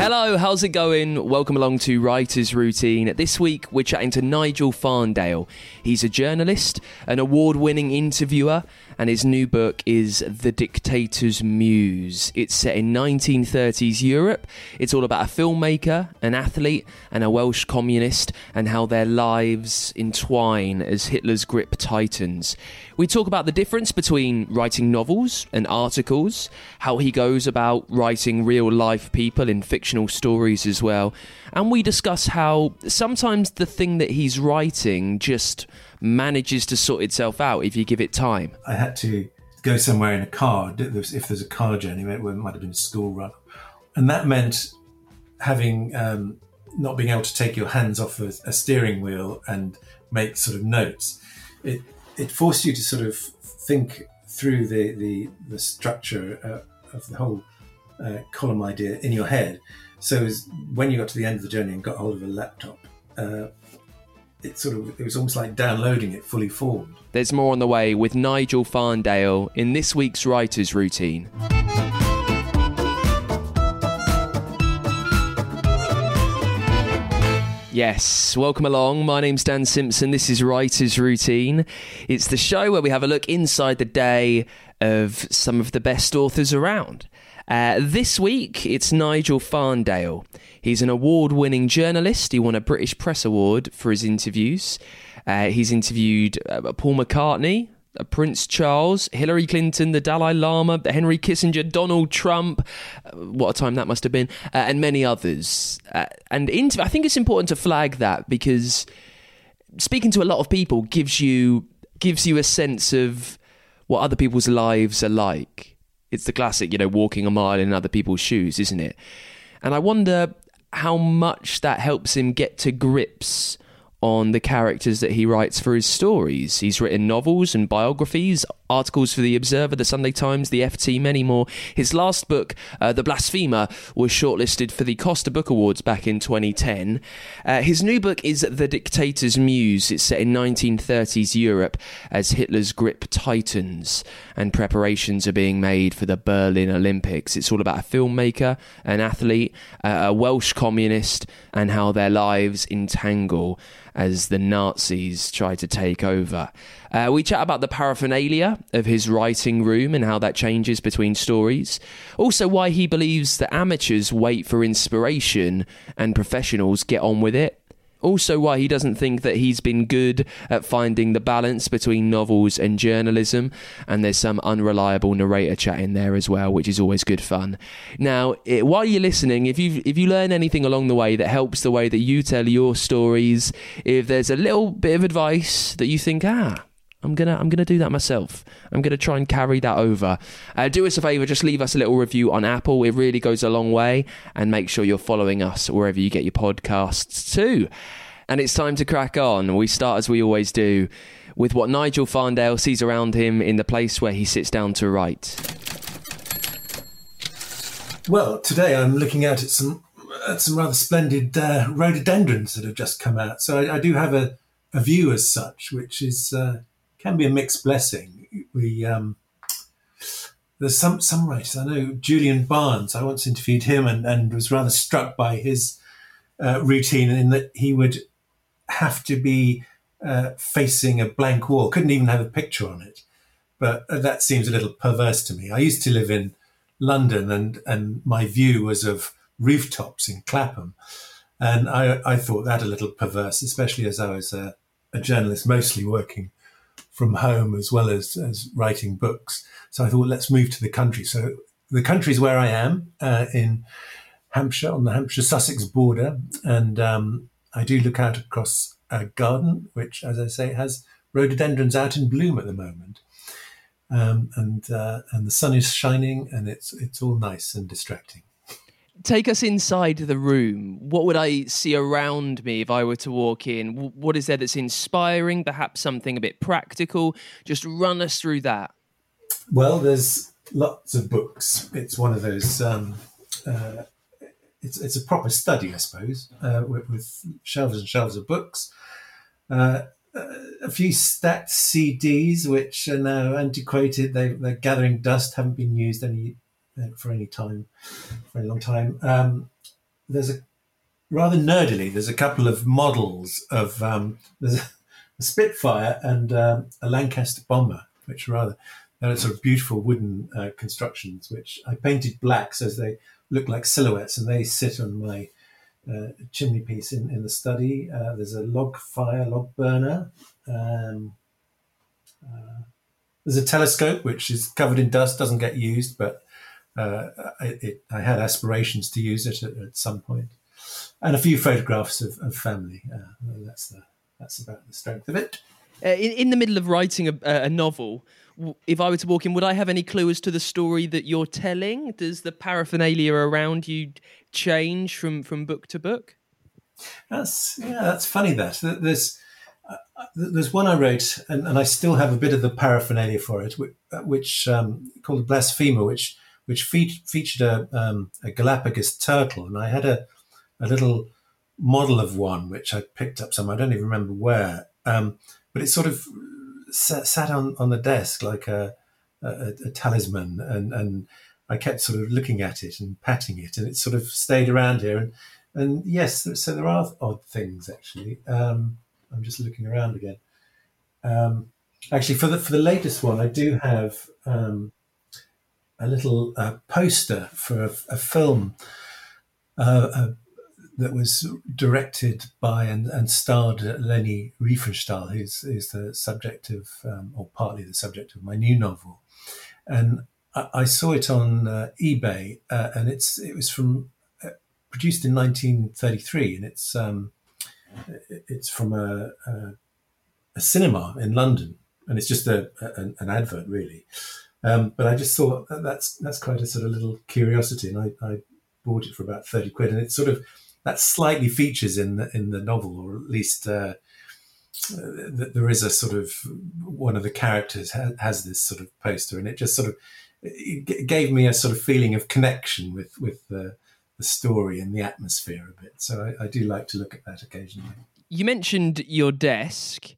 Hello, how's it going? Welcome along to Writer's Routine. This week we're chatting to Nigel Farndale. He's a journalist, an award winning interviewer, and his new book is The Dictator's Muse. It's set in 1930s Europe. It's all about a filmmaker, an athlete, and a Welsh communist, and how their lives entwine as Hitler's grip tightens. We talk about the difference between writing novels and articles, how he goes about writing real life people in fictional stories as well, and we discuss how sometimes the thing that he's writing just manages to sort itself out if you give it time. I had to go somewhere in a car. If there's a car journey, it might have been a school run, and that meant having um, not being able to take your hands off a, a, steering wheel and make sort of notes. It it forced you to sort of think through the the, the structure uh, of the whole uh, column idea in your head. So when you got to the end of the journey and got hold of a laptop, uh, it sort of it was almost like downloading it fully formed. There's more on the way with Nigel Farndale in this week's writer's routine. Yes, welcome along. My name's Dan Simpson. This is Writer's Routine. It's the show where we have a look inside the day of some of the best authors around. Uh, this week, it's Nigel Farndale. He's an award winning journalist. He won a British Press Award for his interviews. Uh, he's interviewed uh, Paul McCartney, uh, Prince Charles, Hillary Clinton, the Dalai Lama, Henry Kissinger, Donald Trump, uh, what a time that must have been, uh, and many others. Uh, and I think it's important to flag that because speaking to a lot of people gives you gives you a sense of what other people's lives are like. It's the classic, you know, walking a mile in other people's shoes, isn't it? And I wonder how much that helps him get to grips on the characters that he writes for his stories. He's written novels and biographies, articles for The Observer, The Sunday Times, The FT, many more. His last book, uh, The Blasphemer, was shortlisted for the Costa Book Awards back in 2010. Uh, his new book is The Dictator's Muse. It's set in 1930s Europe as Hitler's grip tightens and preparations are being made for the Berlin Olympics. It's all about a filmmaker, an athlete, uh, a Welsh communist, and how their lives entangle as the Nazis try to take over. Uh, we chat about the paraphernalia of his writing room and how that changes between stories. Also, why he believes that amateurs wait for inspiration and professionals get on with it. Also, why he doesn't think that he's been good at finding the balance between novels and journalism, and there's some unreliable narrator chat in there as well, which is always good fun. Now, it, while you're listening, if you if you learn anything along the way that helps the way that you tell your stories, if there's a little bit of advice that you think, ah, I'm gonna I'm gonna do that myself. I'm gonna try and carry that over. Uh, do us a favor, just leave us a little review on Apple. It really goes a long way, and make sure you're following us wherever you get your podcasts too. And it's time to crack on. We start as we always do with what Nigel Farndale sees around him in the place where he sits down to write. Well, today I'm looking out at some at some rather splendid uh, rhododendrons that have just come out. So I, I do have a, a view as such, which is. Uh, can be a mixed blessing. We um, there's some some writers I know Julian Barnes. I once interviewed him and, and was rather struck by his uh, routine in that he would have to be uh, facing a blank wall. Couldn't even have a picture on it. But that seems a little perverse to me. I used to live in London, and and my view was of rooftops in Clapham, and I, I thought that a little perverse, especially as I was a, a journalist, mostly working from home as well as as writing books. So I thought, let's move to the country. So the country is where I am uh, in Hampshire, on the Hampshire Sussex border, and um, I do look out across a garden, which, as I say, has rhododendrons out in bloom at the moment um, and uh, and the sun is shining, and it's it's all nice and distracting. Take us inside the room. What would I see around me if I were to walk in? What is there that's inspiring? Perhaps something a bit practical. Just run us through that. Well, there's lots of books. It's one of those. Um, uh, it's it's a proper study, I suppose, uh, with, with, shelves and shelves of books. Uh, a few stat CDs which are now antiquated. They, they're gathering dust, haven't been used any uh, for any time, for a long time. Um, there's a rather nerdily. There's a couple of models of um, there's a, a Spitfire and um, a Lancaster bomber, which are rather they're sort of beautiful wooden uh, constructions, which I painted black so they look like silhouettes, and they sit on my uh, chimney piece in, in the study. Uh, there's a log fire, log burner. Um, uh, there's a telescope which is covered in dust, doesn't get used, but uh, it, it, I had aspirations to use it at, at some point. And a few photographs of, of family. Uh, that's the that's about the strength of it. Uh, in, in the middle of writing a, a novel, if I were to walk in, would I have any clue as to the story that you're telling? Does the paraphernalia around you change from from book to book? That's yeah, that's funny. That there's uh, there's one I wrote, and, and I still have a bit of the paraphernalia for it, which, which um, called Blasphemer, which which fe- featured a, um, a Galapagos turtle, and I had a a little model of one which I picked up somewhere. I don't even remember where, um, but it sort of sat, sat on, on the desk like a, a, a talisman, and and I kept sort of looking at it and patting it, and it sort of stayed around here. And and yes, so there are odd things actually. Um, I'm just looking around again. Um, actually, for the for the latest one, I do have um, a little uh, poster for a, a film uh, uh, that was directed by and, and starred Leni Riefenstahl, who's, the subject of, um, or partly the subject of my new novel. And I saw it on uh, eBay, uh, and it's it was from produced in 1933, and it's um, it's from a, a, a, cinema in London, and it's just a, a an advert really. Um, but I just thought that that's that's quite a sort of little curiosity, and I, I bought it for about 30 quid, and it's sort of that slightly features in the in the novel, or at least. Uh, there is a sort of one of the characters has, has this sort of poster, and it just sort of it gave me a sort of feeling of connection with with the, the story and the atmosphere a bit. So I, I, do like to look at that occasionally. You mentioned your desk.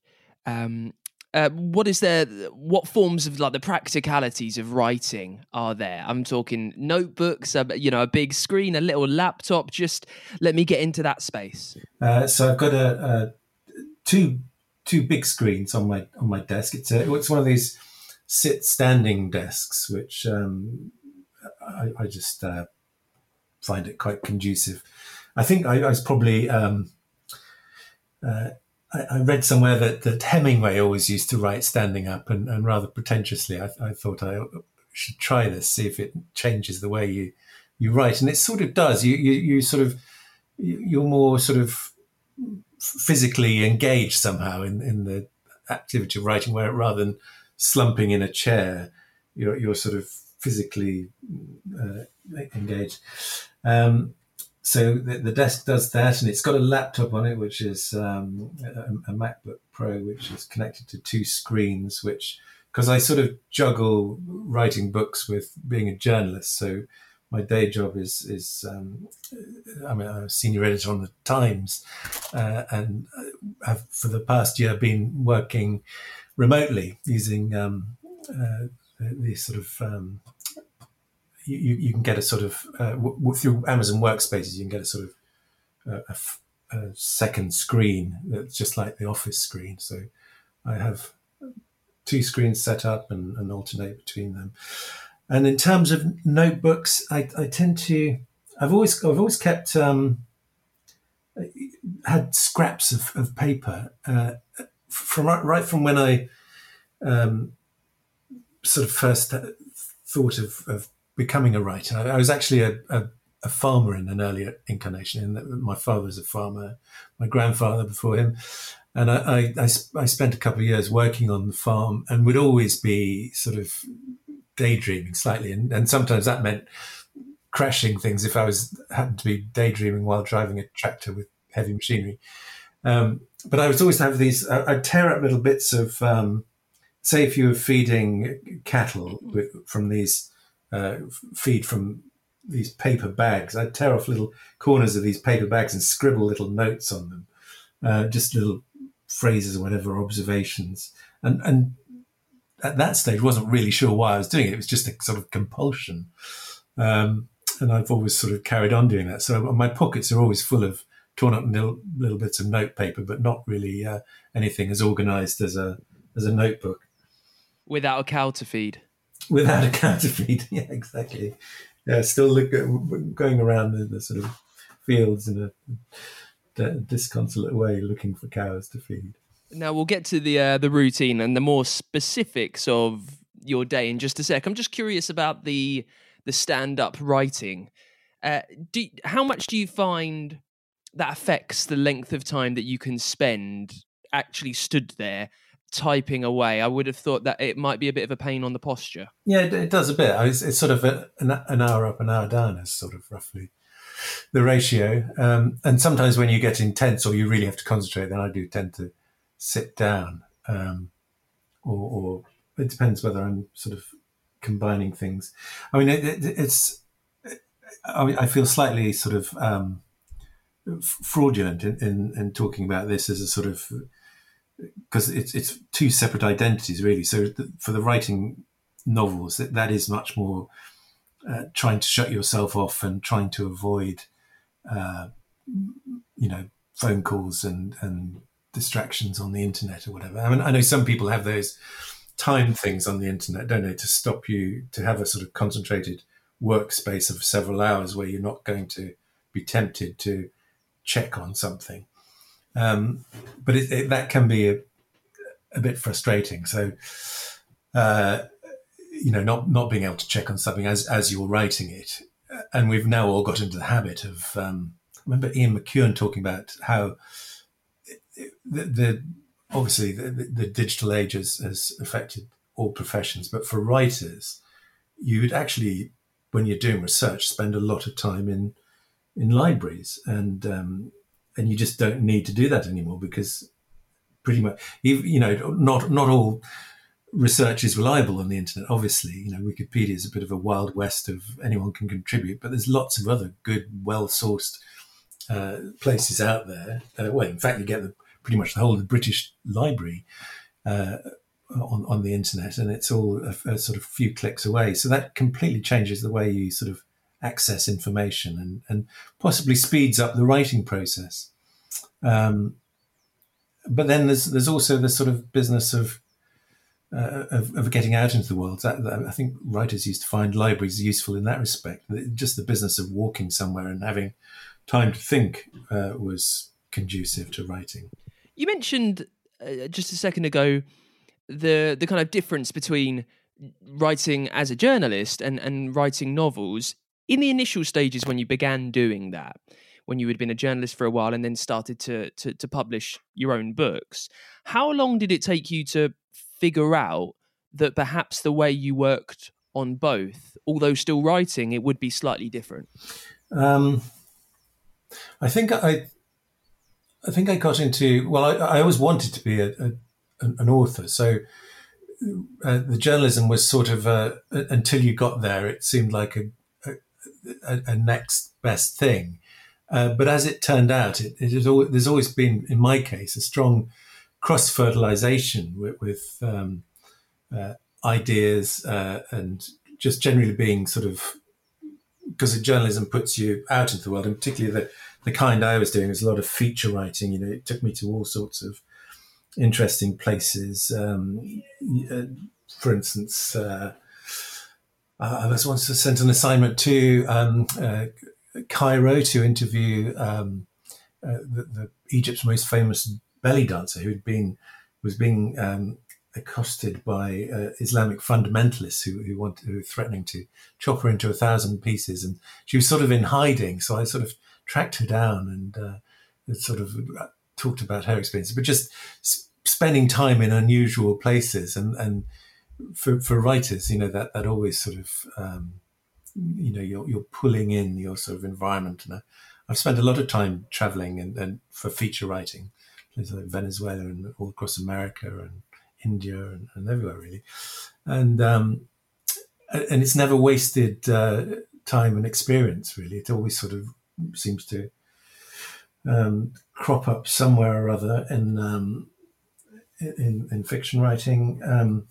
Um, uh, what is there? What forms of like the practicalities of writing are there? I'm talking notebooks, you know, a big screen, a little laptop. Just let me get into that space. Uh, so I've got a, a, two two big screens on my on my desk. It's a, it's one of these sit standing desks, which um, I, I, just uh, find it quite conducive. I think I, I was probably. Um, uh, I, I, read somewhere that, that Hemingway always used to write standing up, and, and rather pretentiously, I, I, thought I should try this, see if it changes the way you you write, and it sort of does. You you, you sort of you're more sort of physically engaged somehow in, in the activity of writing, where rather than slumping in a chair, you're, you're sort of physically uh, engaged. Um, so the, the, desk does that, and it's got a laptop on it, which is um, a, a, MacBook Pro, which is connected to two screens. Which, because I sort of juggle writing books with being a journalist, so my day job is is um, I'm a senior editor on the Times, uh, and have for the past year been working remotely using um, uh, these sort of um, you, you can get a sort of uh, w- through Amazon Workspaces you can get a sort of uh, a second screen that's just like the office screen. So I have two screens set up and, and alternate between them. And in terms of notebooks, I, I tend to I've always I've always kept um, had scraps of, of paper uh, from right from when I um, sort of first thought of, of becoming a writer. I, I was actually a, a, a, farmer in an earlier incarnation. In that my father was a farmer, my grandfather before him, and I, I, I, I spent a couple of years working on the farm and would always be sort of daydreaming slightly, and, and sometimes that meant crashing things if I was happened to be daydreaming while driving a tractor with heavy machinery. Um, but I was always have these. I'd tear up little bits of, um, say, if you were feeding cattle with, from these uh, feed from these paper bags, I'd tear off little corners of these paper bags and scribble little notes on them, uh, just little phrases or whatever, observations, and and at that stage wasn't really sure why I was doing it. It was just a sort of compulsion. Um, and I've always sort of carried on doing that. So my pockets are always full of torn up little, little bits of note paper, but not really uh, anything as organised as a as a notebook. Without a cow to feed. Without a feed, yeah, exactly. Yeah, still look, going around the, the sort of fields in a, a disconsolate way, looking for cows to feed. Now we'll get to the uh, the routine and the more specifics of your day in just a sec. I'm just curious about the the stand up writing. Uh, do, how much do you find that affects the length of time that you can spend actually stood there typing away? I would have thought that it might be a bit of a pain on the posture. Yeah, it, it does a bit. It's, it's sort of a, an, hour up, an hour down is sort of roughly the ratio. Um, and sometimes when you get intense or you really have to concentrate, then I do tend to sit down. Um, or, or it depends whether I'm sort of combining things. I mean, it, it, it's. I, I feel slightly sort of um, fraudulent in, in, in, talking about this as a sort of because it's it's two separate identities really. So the, for the writing novels, that that is much more uh, trying to shut yourself off and trying to avoid, uh, you know, phone calls and and distractions on the internet or whatever. I mean, I know some people have those time things on the internet, don't they, to stop you to have a sort of concentrated workspace of several hours where you're not going to be tempted to check on something. Um, but it, it, that can be a, a bit frustrating. So, uh, you know, not not being able to check on something as as you're writing it, and we've now all got into the habit of. Um, remember Ian McEwan talking about how the, the obviously the, the, digital age has, has affected all professions, but for writers, you would actually, when you're doing research, spend a lot of time in in libraries, and um, and you just don't need to do that anymore because pretty much, you know, not not all research is reliable on the internet. Obviously, you know, Wikipedia is a bit of a wild west of anyone can contribute, but there's lots of other good, well sourced uh, places out there. Uh, well, in fact, you get the pretty much the whole of the British Library uh, on on the internet, and it's all a, a, sort of few clicks away. So that completely changes the way you sort of access information, and and possibly speeds up the writing process. Um, but then there's there's also the sort of business of uh, of, of, getting out into the world. That, that, I think writers used to find libraries useful in that respect. Just the business of walking somewhere and having time to think uh, was conducive to writing. You mentioned uh, just a second ago the the kind of difference between writing as a journalist and and writing novels in the initial stages when you began doing that when you had been a journalist for a while and then started to, to, to publish your own books how long did it take you to figure out that perhaps the way you worked on both although still writing it would be slightly different um, i think i I think I got into well. I, I always wanted to be a, a an author, so uh, the journalism was sort of uh, until you got there, it seemed like a a, a next best thing. Uh, but as it turned out, it, it has always, there's always been, in my case, a strong cross fertilization with, with um, uh, ideas uh, and just generally being sort of because journalism puts you out into the world, and particularly the the kind I was doing was a lot of feature writing. You know, it took me to all sorts of interesting places. Um, uh, for instance, uh, I was once sent an assignment to um, uh, Cairo to interview um, uh, the, the, Egypt's most famous belly dancer, who'd been was being um, accosted by uh, Islamic fundamentalists who who, wanted, who were threatening to chop her into a thousand pieces, and she was sort of in hiding. So I sort of tracked her down and uh, sort of uh, talked about her experience, but just spending time in unusual places and and for, for writers, you know that that always sort of um, you know you're you're pulling in your sort of environment, and I, have spent a lot of time traveling and, and for feature writing, places like Venezuela and all across America and India and, and everywhere really, and um, and it's never wasted uh, time and experience really. It always sort of seems to um, crop up somewhere or other in um, in, in fiction writing. Um,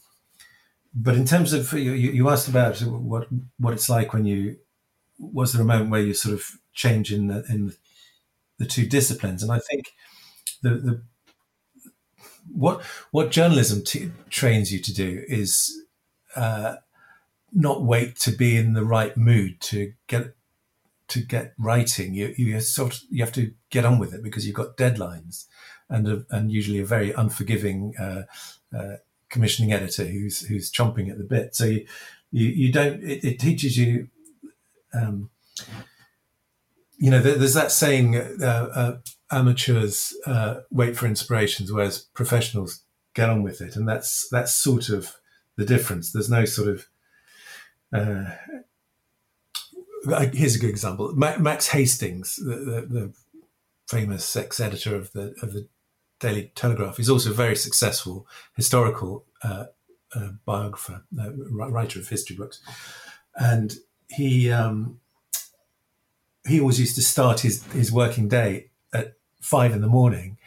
but in terms of you, you asked about what what it's like when you was there a moment where you sort of change in the in the two disciplines, and I think the the what what journalism t- trains you to do is uh, not wait to be in the right mood to get to get writing. You you sort of, you have to get on with it because you've got deadlines, and a, and usually a very unforgiving uh, uh, commissioning editor who's who's chomping at the bit. So you you, you don't. It, it, teaches you. Um, you know, there's that saying: uh, uh, amateurs uh, wait for inspirations, whereas professionals get on with it, and that's that's sort of the difference. There's no sort of uh, here's a good example. Max Hastings, the, the, the famous ex-editor of the of the Daily Telegraph. He's also a very successful historical uh, uh, biographer, uh, writer of history books, and he um, he always used to start his his working day at five in the morning,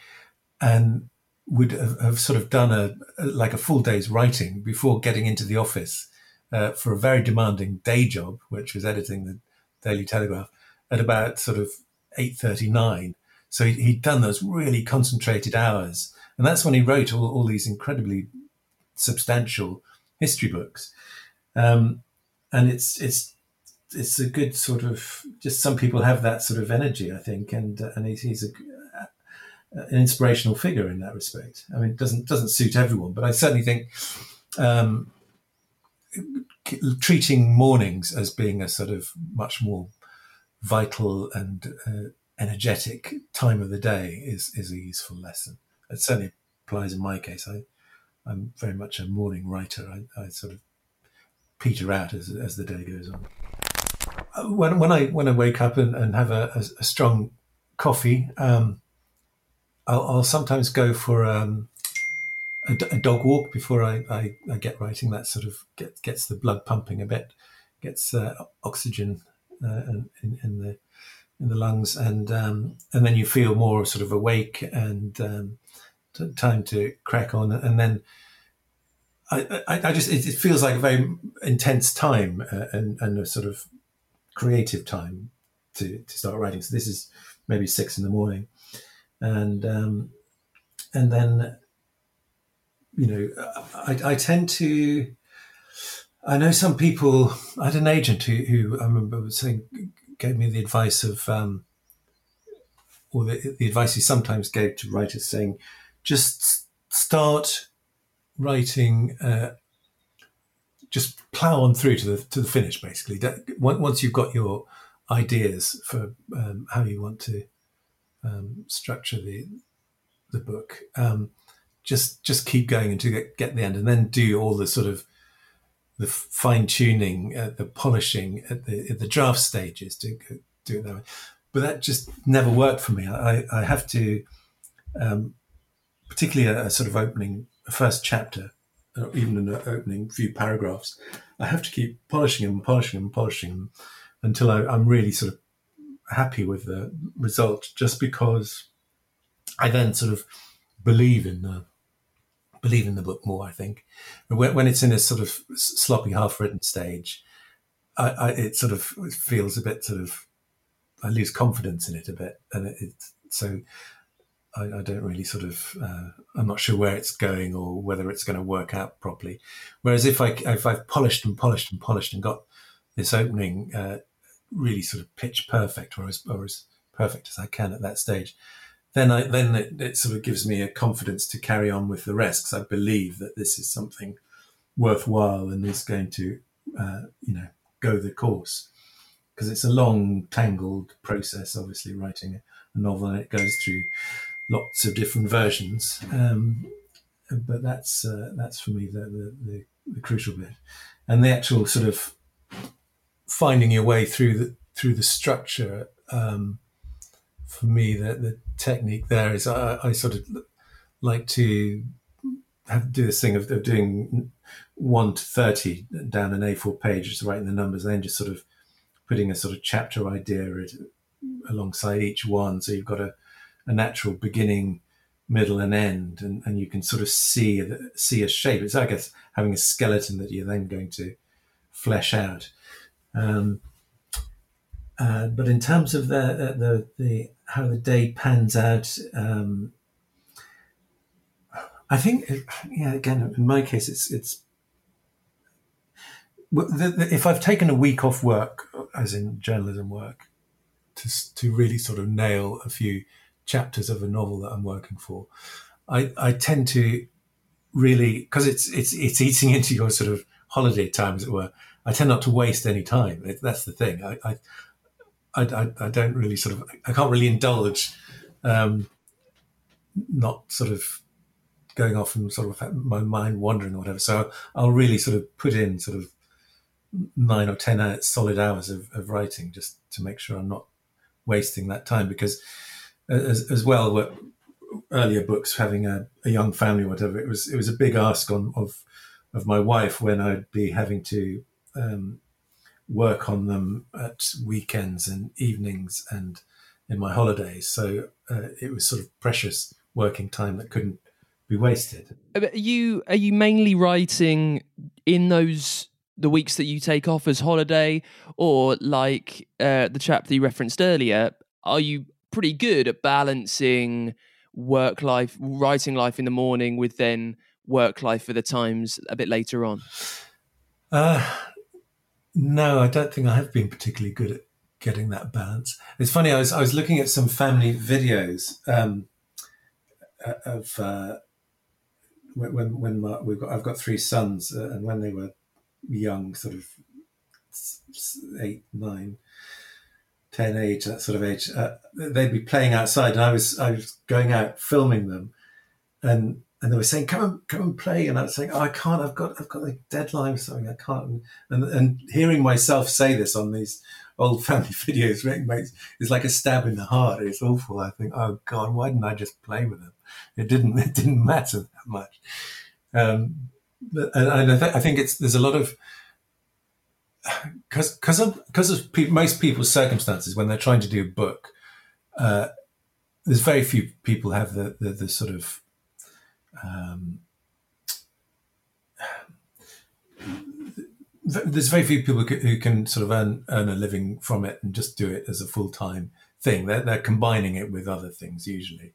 and would have, have sort of done a like a full day's writing before getting into the office uh, for a very demanding day job, which was editing the Daily Telegraph, at about sort of eight thirty nine so he, had done those really concentrated hours. And that's when he wrote all, all these incredibly substantial history books. Um, and it's, it's, it's a good sort of, just some people have that sort of energy, I think. And, uh, and he's, he's a, uh, an inspirational figure in that respect. I mean, it doesn't, doesn't suit everyone, but I certainly think, um, treating mornings as being a sort of much more vital and uh, energetic time of the day is is a useful lesson. It certainly applies in my case. I I'm very much a morning writer. I, I sort of peter out as as the day goes on. Uh, when when I when I wake up and, and have a, a, a strong coffee, um, I'll, I'll, sometimes go for um, a, a, dog walk before I, I, I, get writing. That sort of get, gets the blood pumping a bit, gets uh, oxygen uh, in, in the in the lungs, and um, and then you feel more sort of awake and um, t- time to crack on, and then I, I, I just it, it, feels like a very intense time uh, and and a sort of creative time to to start writing. So this is maybe six in the morning, and um, and then you know I, I tend to. I know some people. I had an agent who, who I remember was saying, gave me the advice of, um, or the, the advice he sometimes gave to writers, saying, just start writing. Uh, just plow on through to the to the finish. Basically, once you've got your ideas for um, how you want to um, structure the the book, um, just just keep going until you get, get the end, and then do all the sort of the fine tuning, uh, the polishing at the, at the draft stages to do it that way. But that just never worked for me. I, I have to, um, particularly a, a, sort of opening, a first chapter, or even an opening few paragraphs, I have to keep polishing them, polishing them, polishing them until I, I'm really sort of happy with the result, just because I then sort of believe in the believe in the book more. I think when, when it's in a sort of sloppy, half-written stage, I, I, it sort of feels a bit sort of I lose confidence in it a bit, and it, it so I, I, don't really sort of uh, I'm not sure where it's going or whether it's going to work out properly. Whereas if I if I've polished and polished and polished and got this opening uh, really sort of pitch perfect or as, or as perfect as I can at that stage, then I then it, it sort of gives me a confidence to carry on with the rest because I believe that this is something worthwhile and is going to uh, you know go the course. Because it's a long tangled process obviously writing a novel and it goes through lots of different versions. Um, but that's uh, that's for me the, the, the, the, crucial bit. And the actual sort of finding your way through the through the structure um, for me the, the technique there is I, I sort of like to have do this thing of, of doing one to thirty down an A4 page, just writing the numbers, and then just sort of putting a sort of chapter idea alongside each one. So you've got a, a natural beginning, middle, and end, and, and you can sort of see see a shape. It's I guess having a skeleton that you're then going to flesh out. Um, uh, but in terms of the, the the how the day pans out, um, I think yeah. Again, in my case, it's it's if I've taken a week off work, as in journalism work, to to really sort of nail a few chapters of a novel that I'm working for, I, I tend to really because it's it's it's eating into your sort of holiday time, as it were. I tend not to waste any time. It, that's the thing. I, I I, I, don't really sort of I can't really indulge, um, not sort of going off and sort of my mind wandering or whatever. So I'll really sort of put in sort of nine or ten hours, solid hours of, of writing just to make sure I'm not wasting that time because as, as well earlier books having a, a, young family or whatever it was it was a big ask on of of my wife when I'd be having to um, work on them at weekends and evenings and in my holidays. So uh, it was sort of precious working time that couldn't be wasted. Are you are you mainly writing in those the weeks that you take off as holiday, or like uh, the chap that you referenced earlier, are you pretty good at balancing work life, writing life in the morning with then work life for the times a bit later on? Uh, no, I don't think I have been particularly good at getting that balance. It's funny. I was I was looking at some family videos um, uh, of uh, when when my, we've got I've got three sons, uh, and when they were young, sort of eight, nine, ten age, that sort of age, uh, they'd be playing outside, and I was I was going out filming them, and and they were saying, "Come and come and play," and I was saying, "Oh, I can't. I've got I've got a deadline or something. I can't." And and hearing myself say this on these old family videos makes is like a stab in the heart. It's awful. I think, "Oh God, why didn't I just play with them?" It didn't. It didn't matter that much. Um, and, and I, th- I, think it's there's a lot of because because of because of pe- most people's circumstances when they're trying to do a book, uh, there's very few people have the the, the sort of um, there's very few people who can sort of earn earn a living from it and just do it as a full time thing. They're, they're combining it with other things usually,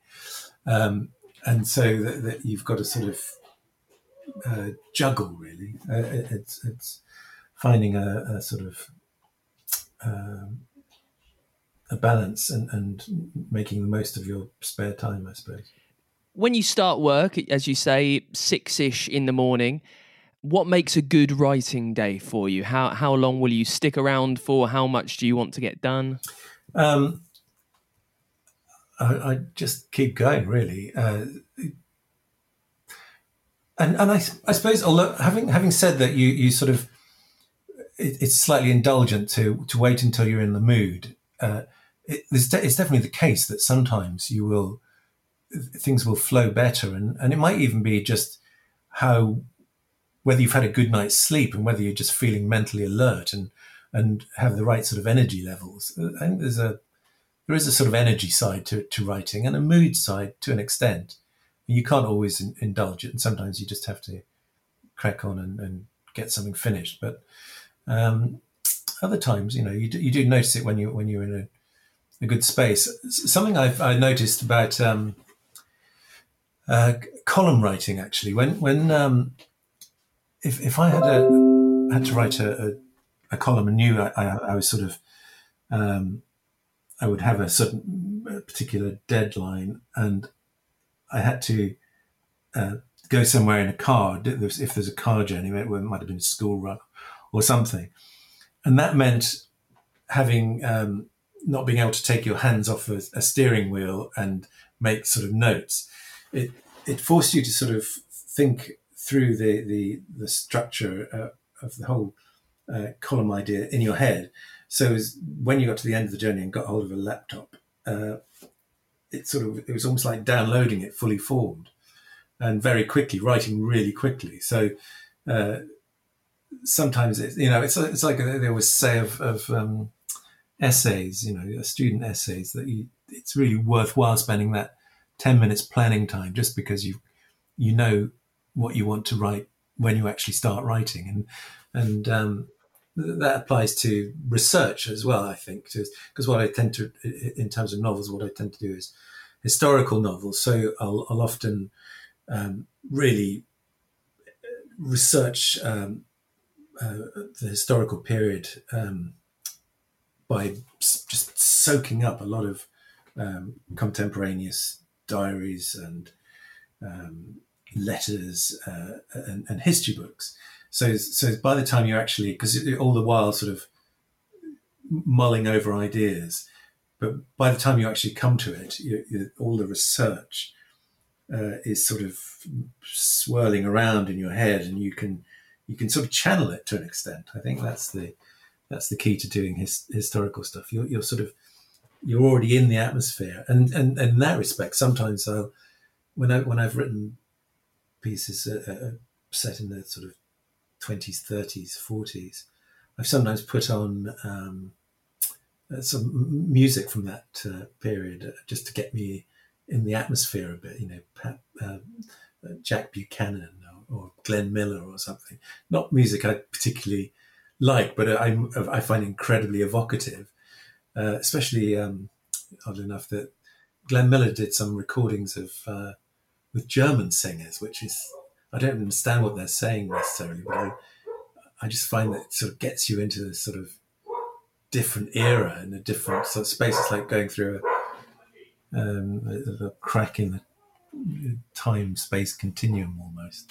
um, and so that, that, you've got to sort of uh, juggle really. Uh, it's it's finding a, a sort of um, a balance and, and making the most of your spare time, I suppose. When you start work, as you say, six ish in the morning, what makes a good writing day for you? How how long will you stick around for? How much do you want to get done? Um, I, I, just keep going, really. Uh, and and I, I suppose although having having said that you you sort of it, it's slightly indulgent to to wait until you're in the mood. Uh, it, it's, de- it's definitely the case that sometimes you will things will flow better, and and it might even be just how whether you've had a good night's sleep and whether you're just feeling mentally alert and and have the right sort of energy levels. I think there's a there is a sort of energy side to, to writing and a mood side to an extent you can't always in, indulge it, and sometimes you just have to crack on and, and get something finished. But um, other times, you know, you do, you do notice it when you when you're in a a good space. Something I've I noticed about um, uh, column writing actually. When when um, if if I had a had to write a, a, a column and knew I, I, I was sort of um, I would have a certain a particular deadline and I had to uh, go somewhere in a car. If there's a car journey it might have been a school run or something. And that meant having um, not being able to take your hands off a, a, steering wheel and make sort of notes. It it forced you to sort of think through the the, the structure uh, of the whole uh, column idea in your head. So when you got to the end of the journey and got hold of a laptop, uh, it sort of it was almost like downloading it fully formed and very quickly, writing really quickly. So uh, sometimes it, you know it's it's like they always say of, of um, essays, you know, student essays that you, it's really worthwhile spending that 10 minutes planning time just because you you know what you want to write when you actually start writing. And and um, that applies to research as well i think because what i tend to in terms of novels what i tend to do is historical novels. So i'll, I'll often um, really research um, uh, the historical period um, by just soaking up a lot of um, contemporaneous diaries and um, letters uh, and, and, history books. So, so by the time you're actually, because all the while sort of mulling over ideas, but by the time you actually come to it, you, you, all the research uh, is sort of swirling around in your head, and you can you can sort of channel it to an extent. I think that's the that's the key to doing his, historical stuff. You're, you're, sort of you're already in the atmosphere, and and, and in that respect, sometimes I'll when I when I've written pieces uh, uh, set in the sort of twenties, thirties, forties, I've sometimes put on um, uh, some music from that uh, period uh, just to get me in the atmosphere a bit. You know, Pat, uh, Jack Buchanan or, or Glenn Miller or something. Not music I particularly like, but I, I find incredibly evocative, uh, especially um, oddly enough that Glenn Miller did some recordings of uh, with German singers, which is I don't understand what they're saying necessarily, but I, I just find that it sort of gets you into this sort of different era and a different sort of space. It's like going through a, um, a, a crack in the time space continuum almost.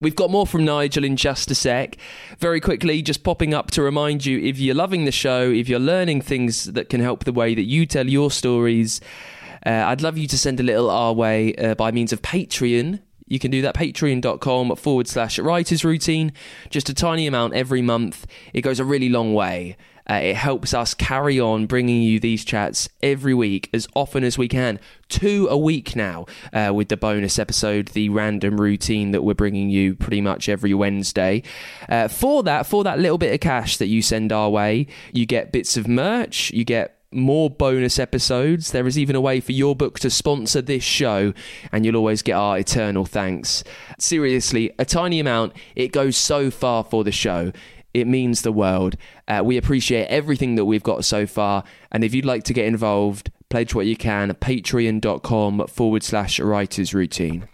We've got more from Nigel in just a sec. Very quickly, just popping up to remind you if you're loving the show, if you're learning things that can help the way that you tell your stories, uh, I'd love you to send a little our way uh, by means of Patreon. You can do that patreon.com forward slash writers routine. Just a tiny amount every month. It goes a really long way. Uh, it helps us carry on bringing you these chats every week as often as we can. Two a week now uh, with the bonus episode, the random routine that we're bringing you pretty much every Wednesday. Uh, for that, for that little bit of cash that you send our way, you get bits of merch, you get more bonus episodes. There is even a way for your book to sponsor this show, and you'll always get our eternal thanks. Seriously, a tiny amount, it goes so far for the show. It means the world. Uh, we appreciate everything that we've got so far. And if you'd like to get involved, pledge what you can at patreon.com forward slash writers routine.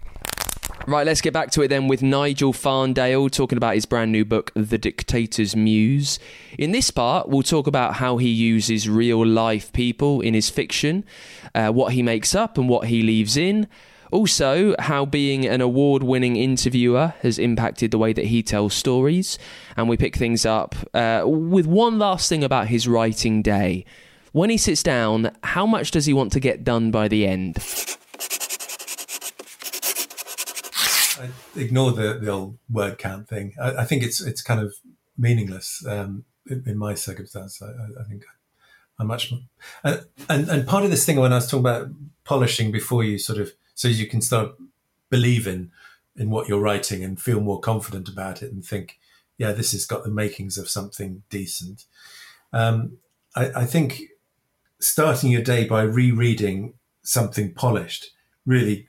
Right, let's get back to it then with Nigel Farndale talking about his brand new book, The Dictator's Muse. In this part, we'll talk about how he uses real life people in his fiction, uh, what he makes up and what he leaves in. Also, how being an award winning interviewer has impacted the way that he tells stories. And we pick things up uh, with one last thing about his writing day. When he sits down, how much does he want to get done by the end? I ignore the, the old word count thing. I, I think it's it's kind of meaningless um, in, in, my circumstance. I, I think I'm much more, and, and and part of this thing when I was talking about polishing before you sort of so you can start believing in what you're writing and feel more confident about it and think, yeah, this has got the makings of something decent. Um, I, I think starting your day by rereading something polished really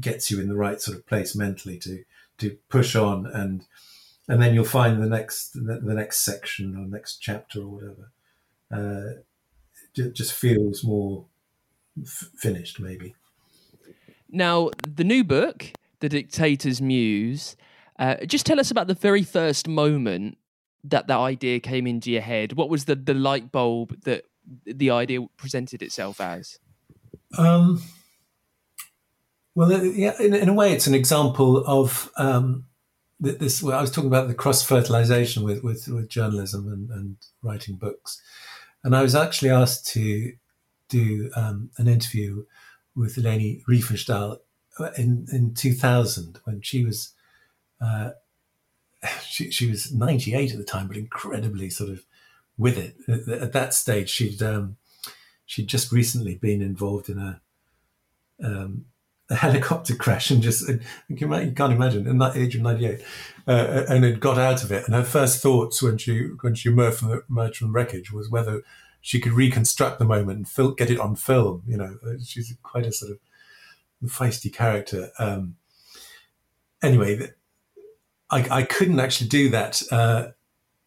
gets you in the right sort of place mentally to to push on and and then you'll find the next the, the next section or next chapter or whatever uh, just feels more f- finished maybe now the new book the dictator's muse uh, just tell us about the very first moment that that idea came into your head what was the the light bulb that the idea presented itself as um well, uh, yeah, in, in, a way, it's an example of um, this. Well, I was talking about the cross fertilization with, with, with journalism and, and, writing books, and I was actually asked to do um, an interview with Leni Riefenstahl in in 2000 when she was. Uh, she, she was 98 at the time, but incredibly sort of with it. At, at that stage, she'd um, she'd just recently been involved in a um, a helicopter crash and just you can't imagine in that age of 98 uh, and had got out of it and her first thoughts when she when she emerged from the, emerged from wreckage was whether she could reconstruct the moment and fil- get it on film you know uh, she's quite a sort of feisty character um, anyway I, I couldn't actually do that uh,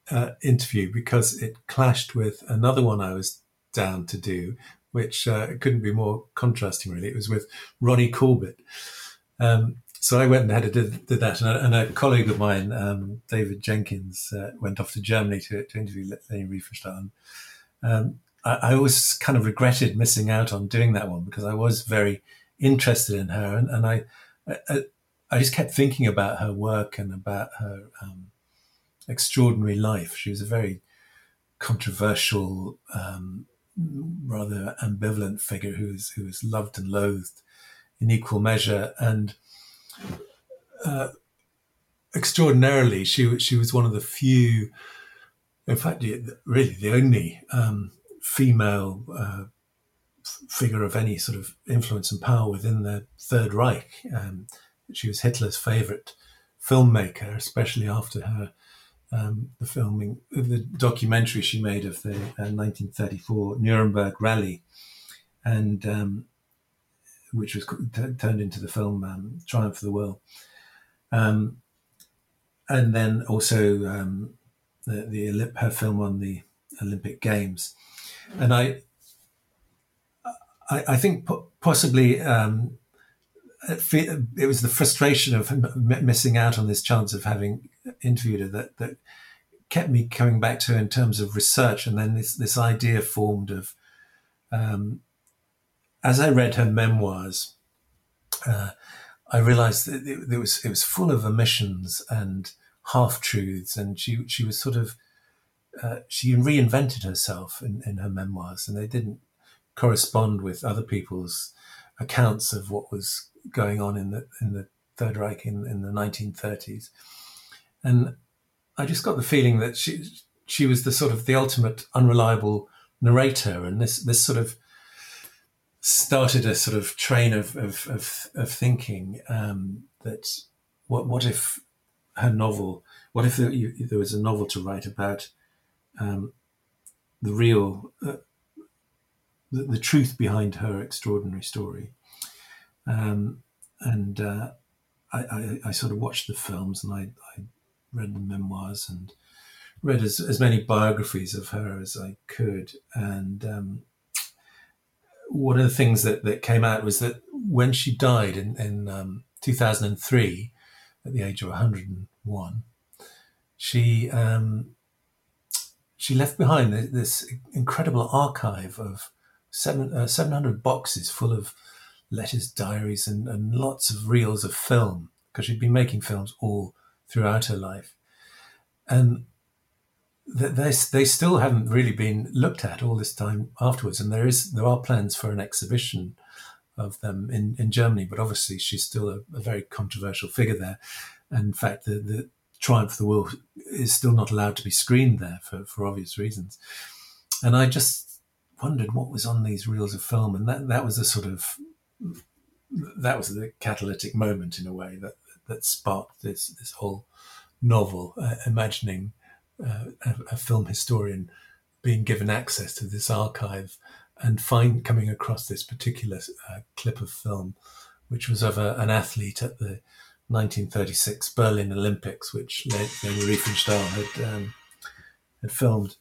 uh, interview because it clashed with another one I was down to do which uh, couldn't be more contrasting, really. It was with Ronnie Corbett. Um, so I went ahead and had to did, did that, and a, and a, colleague of mine, um, David Jenkins, uh, went off to Germany to, to interview Leni Riefenstahl. Um, I, I, always kind of regretted missing out on doing that one because I was very interested in her, and, and I, I, I just kept thinking about her work and about her um, extraordinary life. She was a very controversial um, rather ambivalent figure who was loved and loathed in equal measure, and uh, extraordinarily, she she was one of the few, in fact, really the only um, female uh, figure of any sort of influence and power within the Third Reich. Um, she was Hitler's favorite filmmaker, especially after her um, the filming, the documentary she made of the uh, 1934 Nuremberg rally, and um, which was t- turned into the film um, Triumph of the Will, um, and then also um, the, the her film on the Olympic Games, and I, I, I think possibly um, it was the frustration of missing out on this chance of having interviewed her that, that kept me coming back to her in terms of research. And then this, this idea formed of, um, as I read her memoirs, uh, I realized that it, it, was it was full of omissions and half truths, and she she was sort of uh, she reinvented herself in, in her memoirs, and they didn't correspond with other people's accounts of what was going on in the in the Third Reich in, in the 1930s, and I just got the feeling that she she was the sort of the ultimate unreliable narrator, and this this sort of started a sort of train of of of, of thinking um, that what what if her novel, what if there, you, there was a novel to write about um, the real uh, the, the, truth behind her extraordinary story, um, and uh, I, I, I, sort of watched the films and I, I read the memoirs and read as, as many biographies of her as I could. And um, one of the things that, that came out was that when she died in, in um, 2003, at the age of 101, she um, she left behind this incredible archive of seven, uh, 700 boxes full of letters, diaries, and, and lots of reels of film because she'd been making films all throughout her life. And they, they still haven't really been looked at all this time afterwards. And there is there are plans for an exhibition of them in, in Germany, but obviously she's still a, a very controversial figure there. And in fact, the, the Triumph of the Will is still not allowed to be screened there for, for obvious reasons. And I just wondered what was on these reels of film, and that that was a sort of that was the catalytic moment in a way that that sparked this this whole novel, uh, imagining uh, a, a, film historian being given access to this archive and find coming across this particular uh, clip of film, which was of a, an athlete at the 1936 Berlin Olympics, which Leni Riefenstahl had um, had filmed,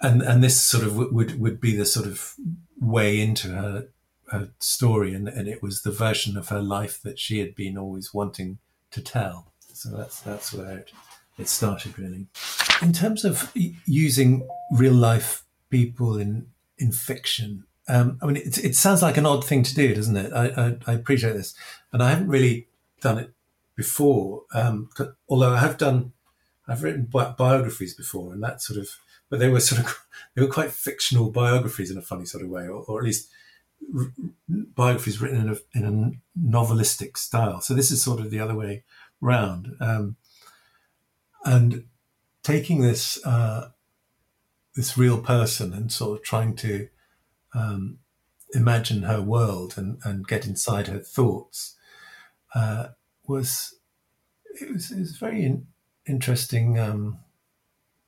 and and this sort of would would be the sort of way into her her story, and, and it was the version of her life that she had been always wanting to tell. So that's that's where it, it started really. In terms of using real life people in in fiction, um, I mean, it, it sounds like an odd thing to do, doesn't it? I, I, I appreciate this, and I haven't really done it before. Um, although I have done, I've written bi- biographies before, and that sort of, but they were sort of, they were quite fictional biographies in a funny sort of way, or, or at least r- biographies written in a, in a novelistic style. So this is sort of the other way round, um, and taking this uh, this real person and sort of trying to um, imagine her world and, and get inside her thoughts uh, was it was it was very in, interesting um,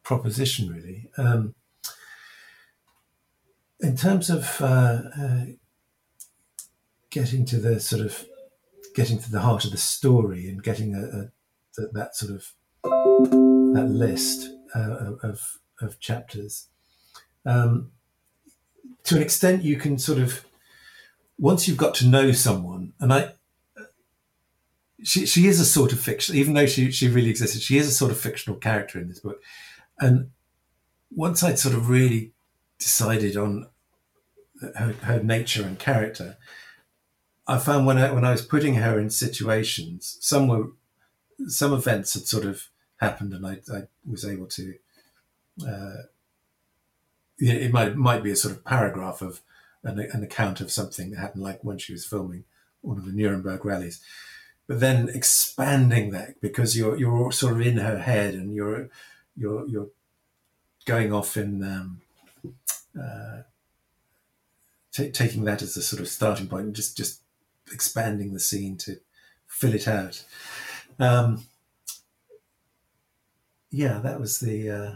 proposition, really. Um, in terms of uh, uh, getting to the sort of getting to the heart of the story and getting a, a that, that sort of that list uh, of of chapters. Um, to an extent, you can sort of once you've got to know someone, and I she she is a sort of fiction, even though she she really existed. She is a sort of fictional character in this book, and once I'd sort of really decided on her, her nature and character, I found when I when I was putting her in situations, some were some events had sort of happened, and I, I was able to. Uh, it might might be a sort of paragraph of an, an account of something that happened, like when she was filming one of the Nuremberg rallies but then expanding that because you're you're sort of in her head and you're you're you're going off in um, uh, t- taking that as a sort of starting point and just just expanding the scene to fill it out. Um, yeah, that was the uh,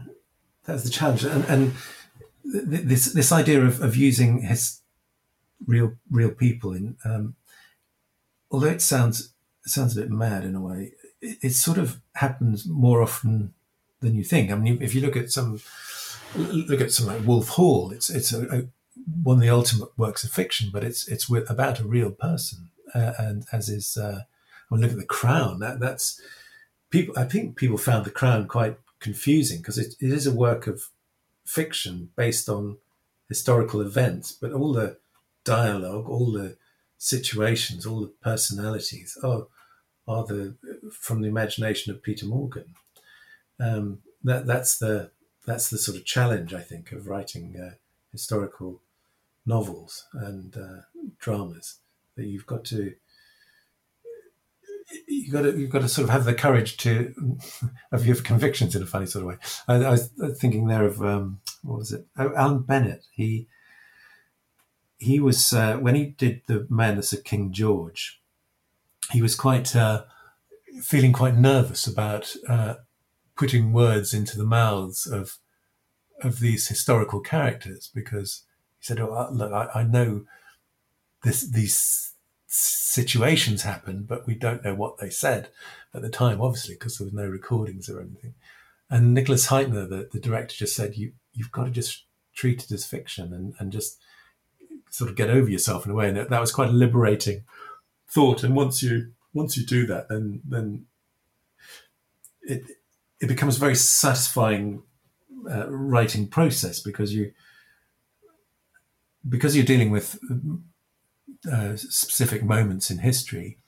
that was the challenge, and, and this this idea of, of using his real real people in um, although it sounds sounds a bit mad in a way. It, it, sort of happens more often than you think. I mean, if you look at some, look at something like Wolf Hall, it's it's a, a, one of the ultimate works of fiction, but it's it's about a real person, uh, and as is, uh, mean, look at the Crown. That that's people. I think people found the Crown quite confusing because it, it is a work of fiction based on historical events, but all the dialogue, all the situations, all the personalities are are the from the imagination of Peter Morgan. Um, that that's the that's the sort of challenge I think of writing uh, historical novels and uh, dramas that you've got to you got to you've got to sort of have the courage to have your convictions in a funny sort of way. I, I was thinking there of um, what was it? Oh, Alan Bennett. He he was uh, when he did the Madness of King George. He was quite uh, feeling quite nervous about uh, putting words into the mouths of of these historical characters because he said, "Oh, look, I, I know this these situations happened, but we don't know what they said at the time, obviously, because there was no recordings or anything." And Nicholas Hytner, the, the director, just said, "You you've got to just treat it as fiction and, and just sort of get over yourself in a way." And that was quite a liberating thought. And once you once you do that, then then it it becomes a very satisfying uh, writing process because you because you're dealing with uh, specific moments in history,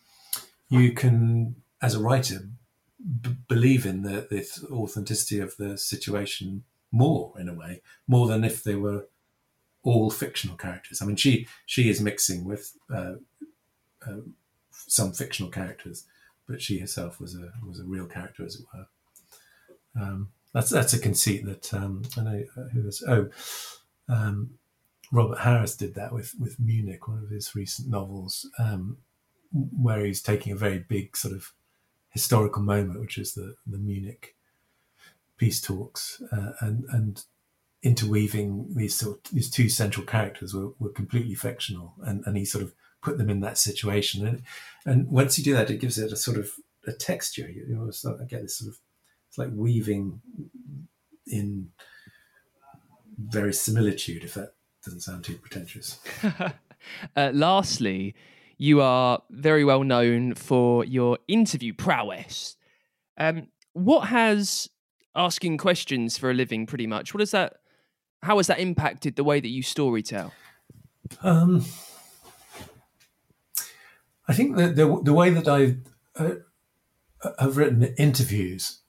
you can, as a writer, b- believe in the, the authenticity of the situation more in a way, more than if they were all fictional characters. I mean, she she is mixing with uh, uh, some fictional characters, but she herself was a was a real character, as it were. Um, that's that's a conceit that um, I know uh, who was oh um, Robert Harris did that with with Munich, one of his recent novels, um, where he's taking a very big sort of historical moment, which is the the Munich peace talks, uh, and and interweaving these sort of, these two central characters were, were completely fictional, and and he sort of put them in that situation, and and once you do that, it gives it a sort of a texture. You, you I get this sort of it's like weaving in verisimilitude, if that doesn't sound too pretentious. uh, lastly, you are very well known for your interview prowess. Um, what has asking questions for a living pretty much? What is that? How has that impacted the way that you storytell? Um, I think that the the way that I uh, have written interviews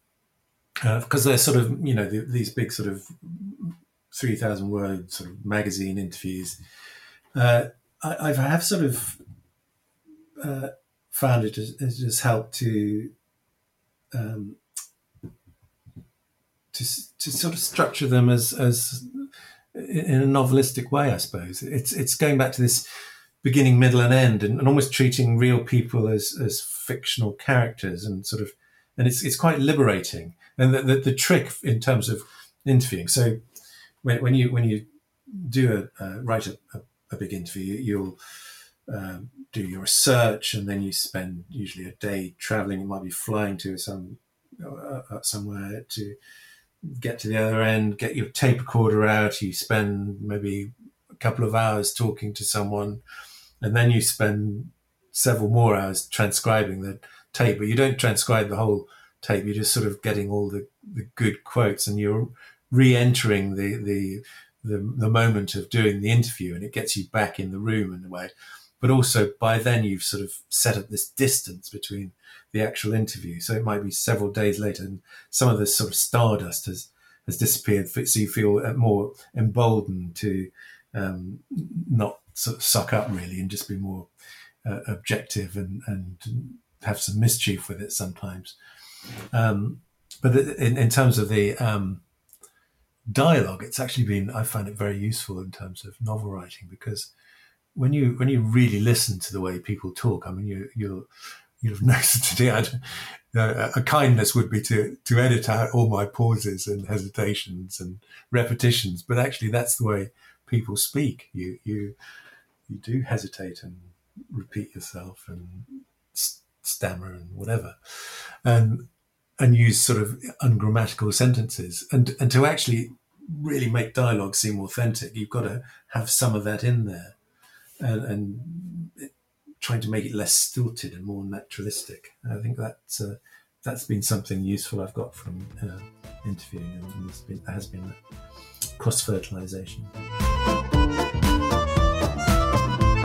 because uh, they're sort of you know the, these big sort of three thousand word sort of magazine interviews. Uh, I, I have sort of uh, found it has, has helped to um, to to sort of structure them as as in a novelistic way. I suppose it's it's going back to this beginning, middle, and end, and, and almost treating real people as as fictional characters, and sort of and it's it's quite liberating and the, the, the, trick in terms of interviewing. So when, when you when you do a uh, write a, a, a, big interview, you'll um, do your research, and then you spend usually a day traveling. You might be flying to some uh, uh, somewhere to get to the other end, get your tape recorder out. You spend maybe a couple of hours talking to someone, and then you spend several more hours transcribing the tape. But you don't transcribe the whole tape. You're just sort of getting all the, the good quotes and you're re-entering the, the, the, the moment of doing the interview and it gets you back in the room in a way. But also by then you've sort of set up this distance between the actual interview. So it might be several days later and some of this sort of stardust has, has disappeared. So you feel more emboldened to um, not sort of suck up really and just be more uh, objective and, and have some mischief with it sometimes. Um, but in, in, terms of the um, dialogue, it's actually been I find it very useful in terms of novel writing because when you when you really listen to the way people talk, I mean, you you'll you'll have noticed today uh, a kindness would be to to edit out all my pauses and hesitations and repetitions, but actually that's the way people speak. You you you do hesitate and repeat yourself and stammer and whatever, and and use sort of ungrammatical sentences, and and to actually really make dialogue seem authentic, you've got to have some of that in there, and, and trying to make it less stilted and more naturalistic. I think that's uh, that's been something useful I've got from uh, interviewing, and been, there has been cross fertilization.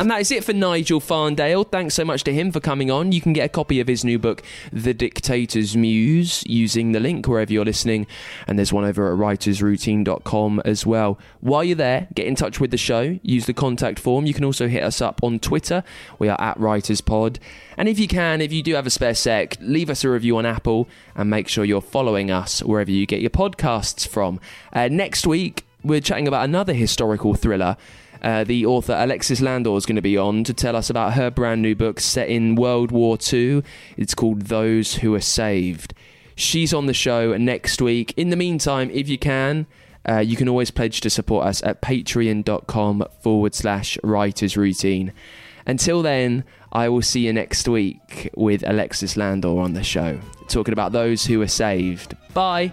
And that is it for Nigel Farndale. Thanks so much to him for coming on. You can get a copy of his new book, The Dictator's Muse, using the link wherever you're listening. And there's one over at writersroutine.com as well. While you're there, get in touch with the show. Use the contact form. You can also hit us up on Twitter. We are at WritersPod. And if you can, if you do have a spare sec, leave us a review on Apple and make sure you're following us wherever you get your podcasts from. Uh, next week, we're chatting about another historical thriller. Uh, the author Alexis Landau is going to be on to tell us about her brand new book set in World War II. It's called Those Who Are Saved. She's on the show next week. In the meantime, if you can, uh, you can always pledge to support us at patreon.com forward slash writers routine. Until then, I will see you next week with Alexis Landau on the show, talking about those who are saved. Bye.